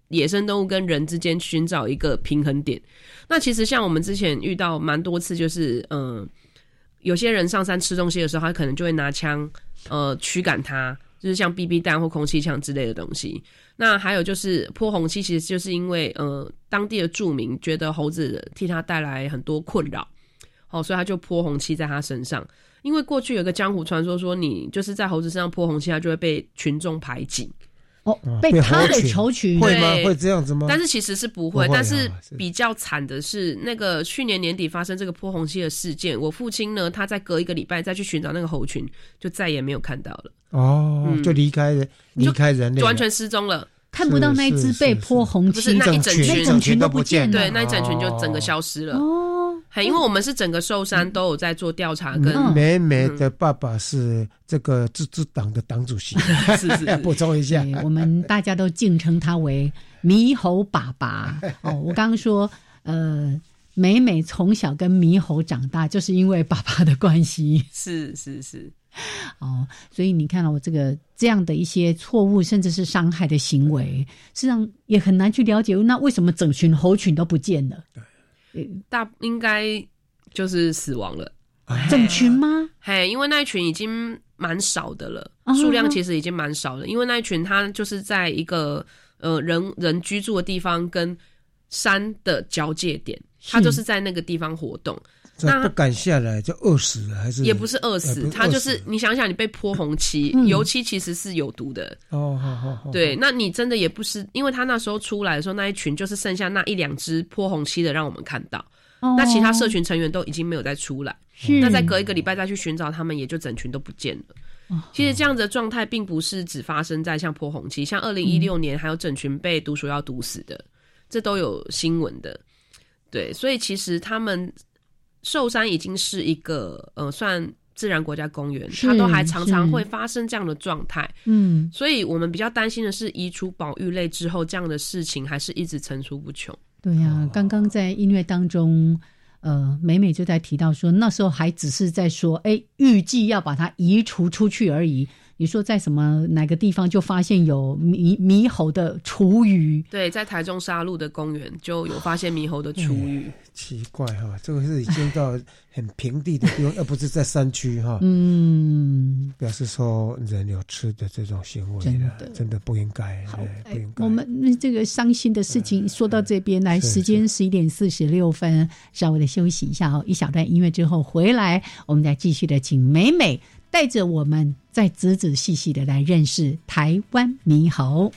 野生动物跟人之间寻找一个平衡点。那其实像我们之前遇到蛮多次，就是嗯、呃有些人上山吃东西的时候，他可能就会拿枪呃驱赶它，就是像 BB 弹或空气枪之类的东西。那还有就是泼红漆，其实就是因为呃当地的住民觉得猴子替他带来很多困扰，哦，所以他就泼红漆在他身上。因为过去有个江湖传说说，你就是在猴子身上泼红漆，它就会被群众排挤。哦，被他给求取会吗？会这样子吗？但是其实是不会，不会啊但是是。比较惨的是，那个去年年底发生这个泼红漆的事件，我父亲呢，他在隔一个礼拜再去寻找那个猴群，就再也没有看到了，哦，嗯。就离开人，离开人类，就完全失踪了。看不到那一只被泼红漆，不是那一整群，那整群都不见了，对，那一整群就整个消失了。哦，还因为我们是整个寿山都有在做调查，跟嗯。美美的爸爸是这个自治党的党主席，是 [laughs] 是是。[laughs] 补充一下，我们大家都敬称他为猕猴爸爸。[laughs] 哦，我刚刚说，呃，美美从小跟猕猴长大，就是因为爸爸的关系。是是是，[laughs] 哦，所以你看到我这个这样的一些错误，甚至是伤害的行为，实际上也很难去了解，那为什么整群猴群都不见了？大应该就是死亡了。整群吗？嘿，因为那一群已经蛮少的了，哦数量其实已经蛮少了。因为那一群它就是在一个呃人人居住的地方跟山的交界点，它就是在那个地方活动。这不敢下来就饿死了，还是也不是饿死，他就是你想想，你被泼红漆，嗯油漆其实是有毒的。哦，好好好，对，那你真的也不是，因为他那时候出来的时候，那一群就是剩下那一两只泼红漆的，让我们看到。哦那其他社群成员都已经没有再出来，那再隔一个礼拜再去寻找他们，也就整群都不见了。哦其实这样子的状态并不是只发生在像泼红漆，像二零一六年还有整群被毒鼠药毒死的，这都有新闻的。对，所以其实他们寿山已经是一个呃算自然国家公园，它都还常常是会发生这样的状态。嗯，所以我们比较担心的是，移除保育类之后，这样的事情还是一直层出不穷。对呀、哦刚刚在音乐当中，呃，美美就在提到说，那时候还只是在说，哎，预计要把它移除出去而已。你说在什么哪个地方就发现有猕猕猴的雏鱼？对，在台中沙鹿的公园就有发现猕猴的厨余。奇怪哈，这个是已经到很平地的地方，[laughs] 而不是在山区哈。嗯，表示说人有吃的这种行为了，真的不应该，好不应该。我们这个伤心的事情说到这边来，时间十一点四十六分，稍微的休息一下哦，一小段音乐之后回来，我们再继续的请美美带着我们再仔仔细细的来认识台湾猕猴。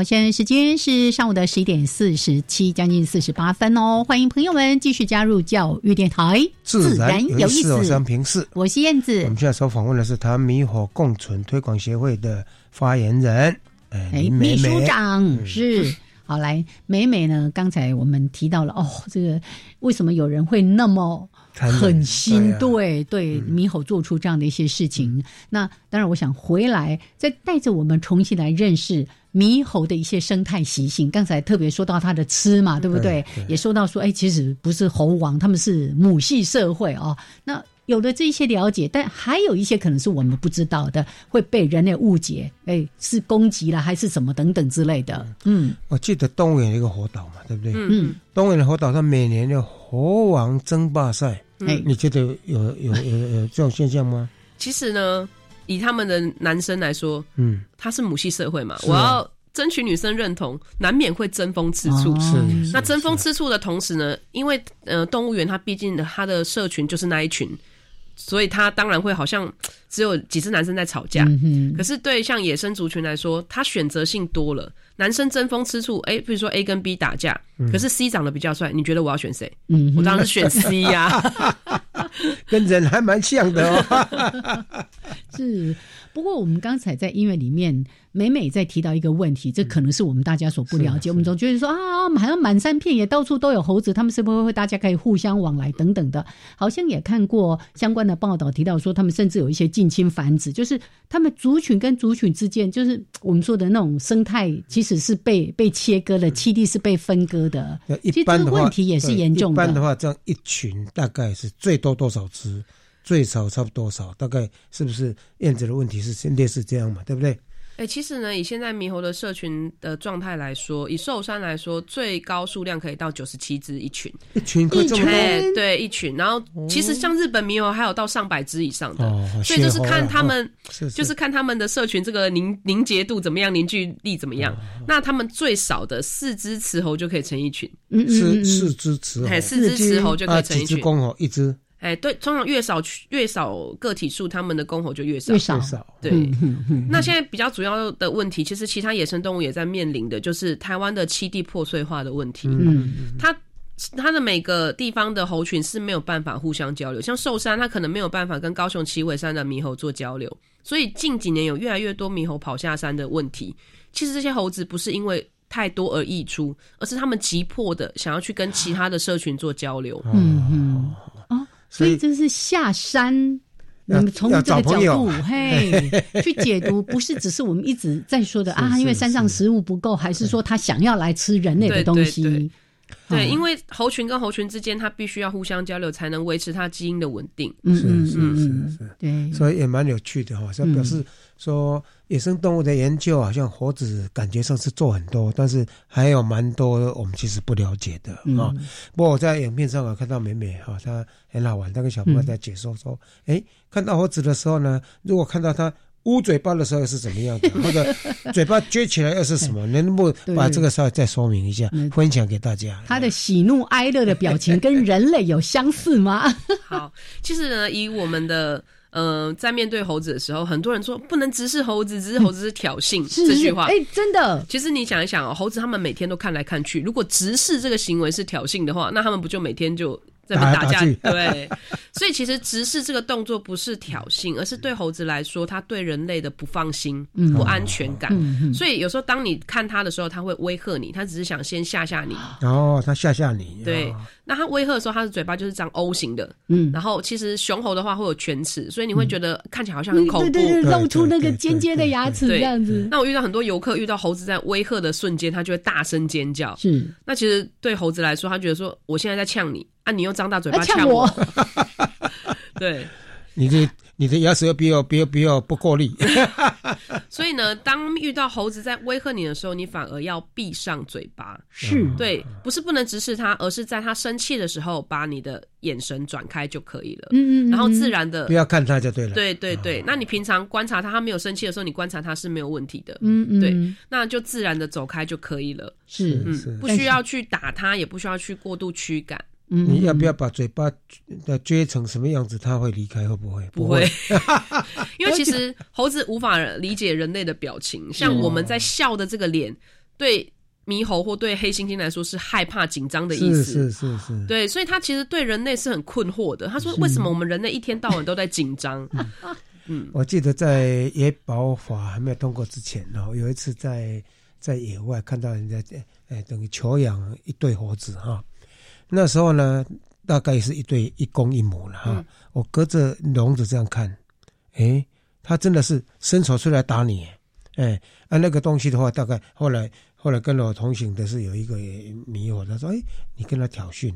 好，现在时间是上午的十一点四十七，将近四十八分哦。欢迎朋友们继续加入教育电台，自然有意思，我是平视，我是燕子。我们现在所访问的是台湾猕猴共存推广协会的发言人，哎，秘书长嗯是。好，来，美美呢？刚才我们提到了哦，这个为什么有人会那么狠心对啊对对猕猴做出这样的一些事情？那当然，我想回来再带着我们重新来认识猕猴的一些生态习性。刚才特别说到它的吃嘛，对不对？对对也说到说，哎，其实不是猴王，他们是母系社会哦。那有了这一些了解，但还有一些可能是我们不知道的，会被人类误解，哎，是攻击了还是什么等等之类的。嗯，我记得动物园有一个猴岛嘛，对不对？嗯，动物园的猴岛它每年的猴王争霸赛，哎你觉得有有有有这种现象吗？其实呢，以他们的男生来说，嗯，他是母系社会嘛，啊。我要争取女生认同，难免会争风吃醋。哦是是那争风吃醋的同时呢，因为呃动物园它毕竟它的社群就是那一群，所以它当然会好像只有几只男生在吵架。嗯可是对像野生族群来说，它选择性多了，男生争风吃醋，哎，比如说 A 跟 B 打架，嗯可是 C 长得比较帅，你觉得我要选谁？嗯我当然是选 C 呀、[laughs] 跟人还蛮像的哦。[laughs] [laughs] 是，不过我们刚才在音乐里面，每每在提到一个问题，这可能是我们大家所不了解。我们总觉得说啊，好像满山遍野到处都有猴子，他们是不是会大家可以互相往来等等的？好像也看过相关的报道，提到说他们甚至有一些近亲繁殖，就是他们族群跟族群之间，就是我们说的那种生态，其实是被被切割的，栖地是被分割的。一其实这般的话，个问题也是对严重的一般的话，这样一群大概是最多多少只？最少差不多多少？大概是不是燕子的问题是类似这样嘛？对不对？哎、其实呢，以现在猕猴的社群的状态来说，以寿山来说，最高数量可以到九十七只一群，一群可以这么多哎对，一群。然后其实像日本猕猴还有到上百只以上的，哦所以就是看他们哦，是是就是看他们的社群这个凝凝结度怎么样，凝聚力怎么样。那他们最少的四只雌猴就可以成一群，嗯四四只雌猴，哎四只雌猴就可以啊成一群几只公猴一只，哎，对，通常越少越少个体数，他们的公猴就越少。越少对，那现在比较主要的问题，其实其他野生动物也在面临的，就是台湾的栖地破碎化的问题。嗯它它的每个地方的猴群是没有办法互相交流，像寿山，它可能没有办法跟高雄旗尾山的猕猴做交流，所以近几年有越来越多猕猴跑下山的问题。其实这些猴子不是因为太多而溢出，而是他们急迫的想要去跟其他的社群做交流。嗯嗯哦，所以这是下山。你们从这个角度，[laughs] 嘿，去解读，不是只是我们一直在说的啊，因为山上食物不够，还是说他想要来吃人类的东西？对对对，嗯因为猴群跟猴群之间，它必须要互相交流，才能维持它基因的稳定。嗯嗯是嗯是嗯，对，所以也蛮有趣的哈。所以表示说，野生动物的研究好像猴子感觉上是做很多，但是还有蛮多我们其实不了解的啊。嗯不过我在影片上啊看到美美哈，她很好玩，她跟小朋友在解说说，哎，看到猴子的时候呢，如果看到它。捂嘴巴的时候是怎么样的？[laughs] 或者嘴巴撅起来又是什么？能不能把这个稍微再说明一下，[laughs] 分享给大家？他的喜怒哀乐的表情跟人类有相似吗？[laughs] 好，其实呢，以我们的呃，在面对猴子的时候，很多人说不能直视猴子，直视猴子是挑衅、是这句话。哎，真的，其实你想一想哦，猴子他们每天都看来看去，如果直视这个行为是挑衅的话，那他们不就每天就在那打架？打打对，[laughs] 所以其实直视这个动作不是挑衅，而是对猴子来说，它对人类的不放心、嗯不安全感。嗯嗯所以有时候当你看它的时候，它会威吓你，它只是想先吓吓你。然后他吓吓你，对哦，那它威吓的时候，它的嘴巴就是长 O 型的。嗯，然后其实雄猴的话会有犬齿，所以你会觉得看起来好像很恐怖。对对对，对露出那个尖尖的牙齿对这样子，那我遇到很多游客遇到猴子在威吓的瞬间，他就会大声尖叫。是那其实对猴子来说，他觉得说我现在在呛你啊，你又张大嘴巴啊呛我。我 [laughs] 对，你的你的牙齿又比我比我比我不过力，[laughs] 所以呢，当遇到猴子在威吓你的时候，你反而要闭上嘴巴。是，对，不是不能直视它，而是在它生气的时候，把你的眼神转开就可以了。嗯嗯，然后嗯自然的不要看它就对了。对对对，那你平常观察它，它没有生气的时候，你观察它是没有问题的。嗯嗯，对，那就自然的走开就可以了。是嗯是，不需要去打它，也不需要去过度驱赶。嗯你要不要把嘴巴的撅成什么样子？他会离开会不会？不会，[laughs] 因为其实猴子无法理解人类的表情，像我们在笑的这个脸，对猕猴或对黑猩猩来说是害怕、紧张的意思。是是是，对，所以它其实对人类是很困惑的。他说：“为什么我们人类一天到晚都在紧张？”嗯，我记得在野保法还没有通过之前哦，有一次在在野外看到人家哎等于求养一对猴子哈，那时候呢大概是一对一公一母了哈，嗯我隔着笼子这样看，诶，他真的是伸手出来打你，哎，啊那个东西的话，大概后来后来跟我同行的是有一个迷惑，他说：“哎，你跟他挑衅，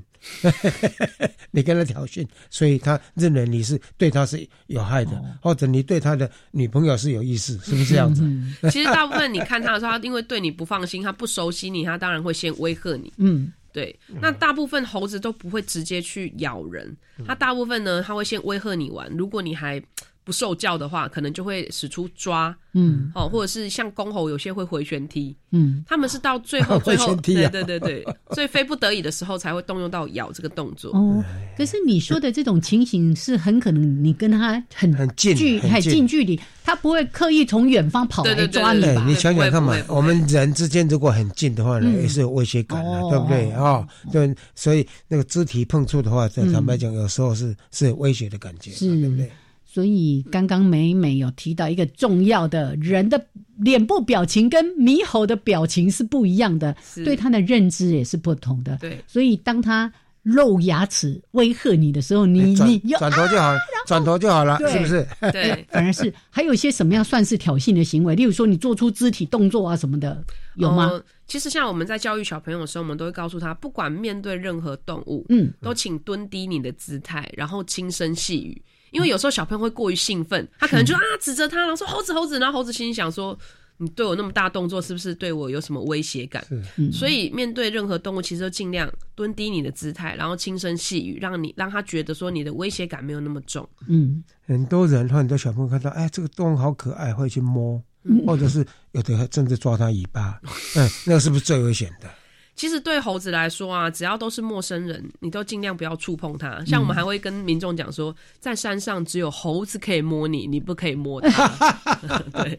[laughs] 你跟他挑衅，所以他认为你是对他是有害的，或者你对他的女朋友是有意思，是不是这样子？” [laughs] 其实大部分你看他的时候，他因为对你不放心，他不熟悉你，他当然会先威吓你。嗯，对。那大部分猴子都不会直接去咬人，它大部分呢，它会先威吓你玩。如果你还不受教的话，可能就会使出抓，嗯，哦，或者是像公猴，有些会回旋踢，嗯，他们是到最后 [laughs] 最后，回旋踢啊。对对对对，所以非不得已的时候才会动用到咬这个动作。哦，可是你说的这种情形是很可能你跟他很很近距很很近近距离，他不会刻意从远方跑来对对对抓你你想想看嘛我们人之间如果很近的话呢，嗯。也是有威胁感的，哦对不对？啊？对，所以那个肢体碰触的话，嗯坦白讲，有时候是是有威胁的感觉，是。对不对？所以刚刚美美有提到一个重要的人的脸部表情跟猕猴的表情是不一样的，是对他的认知也是不同的。对所以当他露牙齿威吓你的时候，你你要转头就好，转头就好了，是不是？对，[laughs] 反而是还有一些什么样算是挑衅的行为，例如说你做出肢体动作啊什么的，有吗？呃其实像我们在教育小朋友的时候，我们都会告诉他，不管面对任何动物，嗯，都请蹲低你的姿态，然后轻声细语。因为有时候小朋友会过于兴奋，他可能就啊指着他，然后说猴子猴子，然后猴子心里想说。你对我那么大动作，是不是对我有什么威胁感？嗯所以面对任何动物，其实都尽量蹲低你的姿态，然后轻声细语，让你让他觉得说你的威胁感没有那么重。嗯，很多人很多小朋友看到，哎，这个动物好可爱，会去摸，嗯或者是有的还甚至抓它尾巴，嗯，[laughs] 那个是不是最危险的？其实对猴子来说啊，只要都是陌生人，你都尽量不要触碰它。像我们还会跟民众讲说，在山上只有猴子可以摸你，你不可以摸它。[laughs] 对，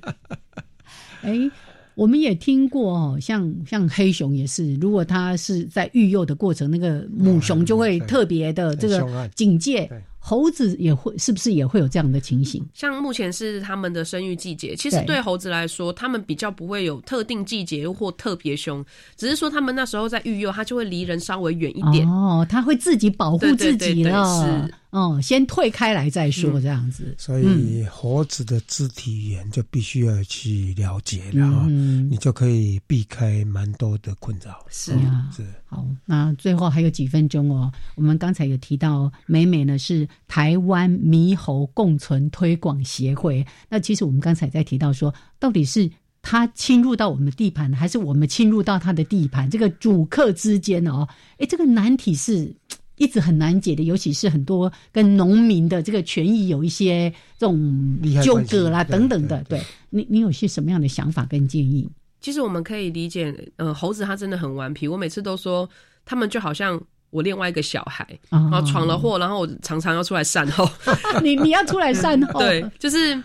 哎，我们也听过哦，像像黑熊也是，如果它是在育幼的过程，那个母熊就会特别的这个警戒对。猴子也会是不是也会有这样的情形？像目前是他们的生育季节，其实对对猴子来说，他们比较不会有特定季节或特别凶，只是说他们那时候在育幼，它就会离人稍微远一点。哦，它会自己保护自己对对对了是。哦，先退开来再说，嗯这样子。所以猴子的肢体语言就必须要去了解了哈，嗯你就可以避开蛮多的困扰。是啊是。好，那最后还有几分钟哦。我们刚才有提到，美美呢是台湾猕猴共存推广协会。那其实我们刚才在提到说，到底是他侵入到我们的地盘，还是我们侵入到他的地盘？这个主客之间哦，哎，这个难题是。一直很难解的，尤其是很多跟农民的这个权益有一些这种纠葛啦等等的，对你，你有些什么样的想法跟建议？其实我们可以理解，呃，猴子它真的很顽皮。我每次都说，他们就好像我另外一个小孩，哦然后闯了祸，然后我常常要出来善后。[laughs] 你你要出来善后，[laughs] 对，就是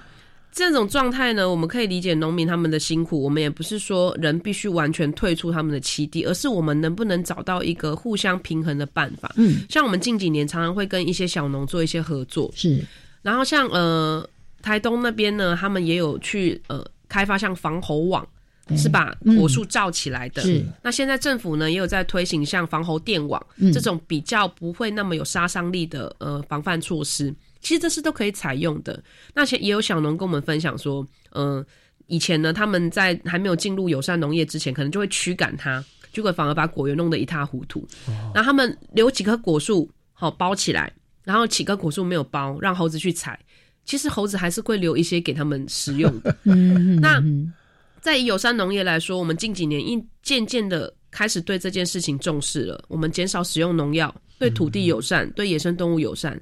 这种状态呢，我们可以理解农民他们的辛苦。我们也不是说人必须完全退出他们的栖地，而是我们能不能找到一个互相平衡的办法。嗯，像我们近几年常常会跟一些小农做一些合作，是，然后像呃台东那边呢，他们也有去呃开发像防猴网。是把果树罩起来的。嗯是那现在政府呢也有在推行像防猴电网、嗯这种比较不会那么有杀伤力的呃防范措施。其实这是都可以采用的。那些也有小农跟我们分享说，嗯、以前呢他们在还没有进入友善农业之前，可能就会驱赶它，结果反而把果园弄得一塌糊涂。然后他们留几棵果树好包起来，然后几棵果树没有包，让猴子去采。其实猴子还是会留一些给他们食用的。[laughs] 嗯，那嗯在以友善农业来说，我们近几年一渐渐的开始对这件事情重视了。我们减少使用农药，对土地友善，对野生动物友善。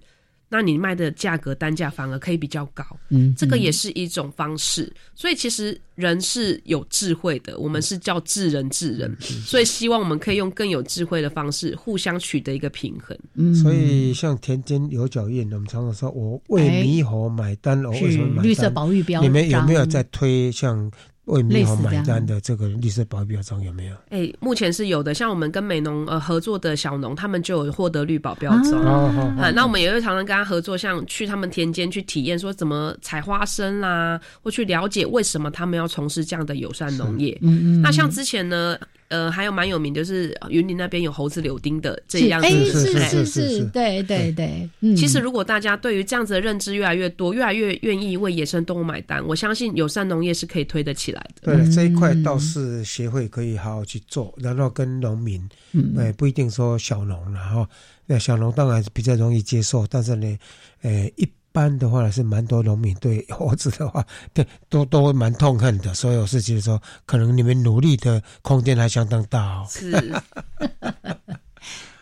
那你卖的价格单价反而可以比较高，嗯这个也是一种方式。所以其实人是有智慧的，我们是叫智人智人，所以希望我们可以用更有智慧的方式，互相取得一个平衡。嗯所以像田间有脚印，我们常常说我为猕猴买单，我为什么买单？绿色保育标你们有没有在推像为美好买单的这个绿色保育标章？有没有？哎、目前是有的，像我们跟美农呃合作的小农，他们就有获得绿保标章。啊，那我们也会常常跟他合作，像去他们田间去体验，说怎么采花生啦，或去了解为什么他们要从事这样的友善农业。嗯嗯那像之前呢，呃，还有蛮有名，就是云林那边有猴子柳丁的这样子。是是是，对对对。嗯，其实如果大家对于这样子的认知越来越多，越来越愿意为野生动物买单，我相信友善农业是可以推得起来的。对，这一块倒是协会可以好好去做，然后跟农民，哎，不一定说小农了哈。那小农当然比较容易接受，但是呢，呃，一。一般的话是蛮多农民对猴子的话，[laughs] 对都都会蛮痛恨的，所以我是觉得说，可能你们努力的空间还相当大哦。是。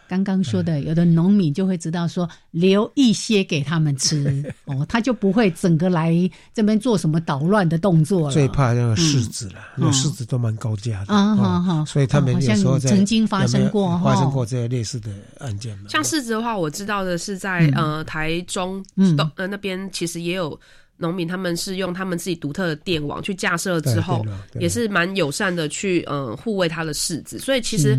刚刚说的，有的农民就会知道说留一些给他们吃 [laughs] 哦，他就不会整个来这边做什么捣乱的动作了。最怕那个柿子了，那柿子都蛮高价的啊，所以他们有时候曾经发生过发生过这些类似的案件。像柿子的话，我知道的是在呃台中东呃那边，其实也有农民，他们是用他们自己独特的电网去架设之后，也是蛮友善的去呃护卫他的柿子，所以其实。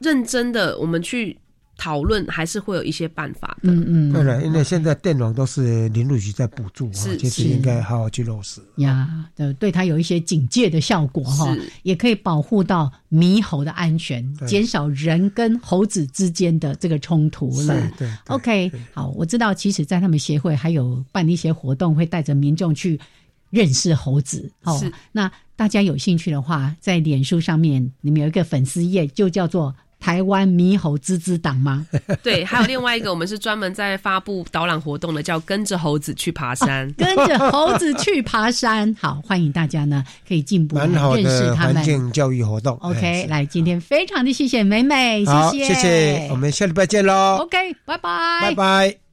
认真的，我们去讨论，还是会有一些办法的。嗯嗯，对了，因为现在电网都是林路局在补助，是其实应该好好去落实呀。对，对它有一些警戒的效果哈，也可以保护到猕猴的安全，减少人跟猴子之间的这个冲突了。对，OK，好，我知道，其实，在他们协会还有办一些活动，会带着民众去认识猴子。哦，那大家有兴趣的话，在脸书上面，你们有一个粉丝页，就叫做。台湾猕猴滋滋党吗？[laughs] 对，还有另外一个，我们是专门在发布导览活动的，叫跟着猴子去爬山。[laughs] 跟着猴子去爬山，[laughs] 好，欢迎大家呢可以进步认识他们。环境教育活动。OK，来，今天非常的谢谢美美，谢谢，谢谢，我们下礼拜见喽。OK，拜拜，拜拜。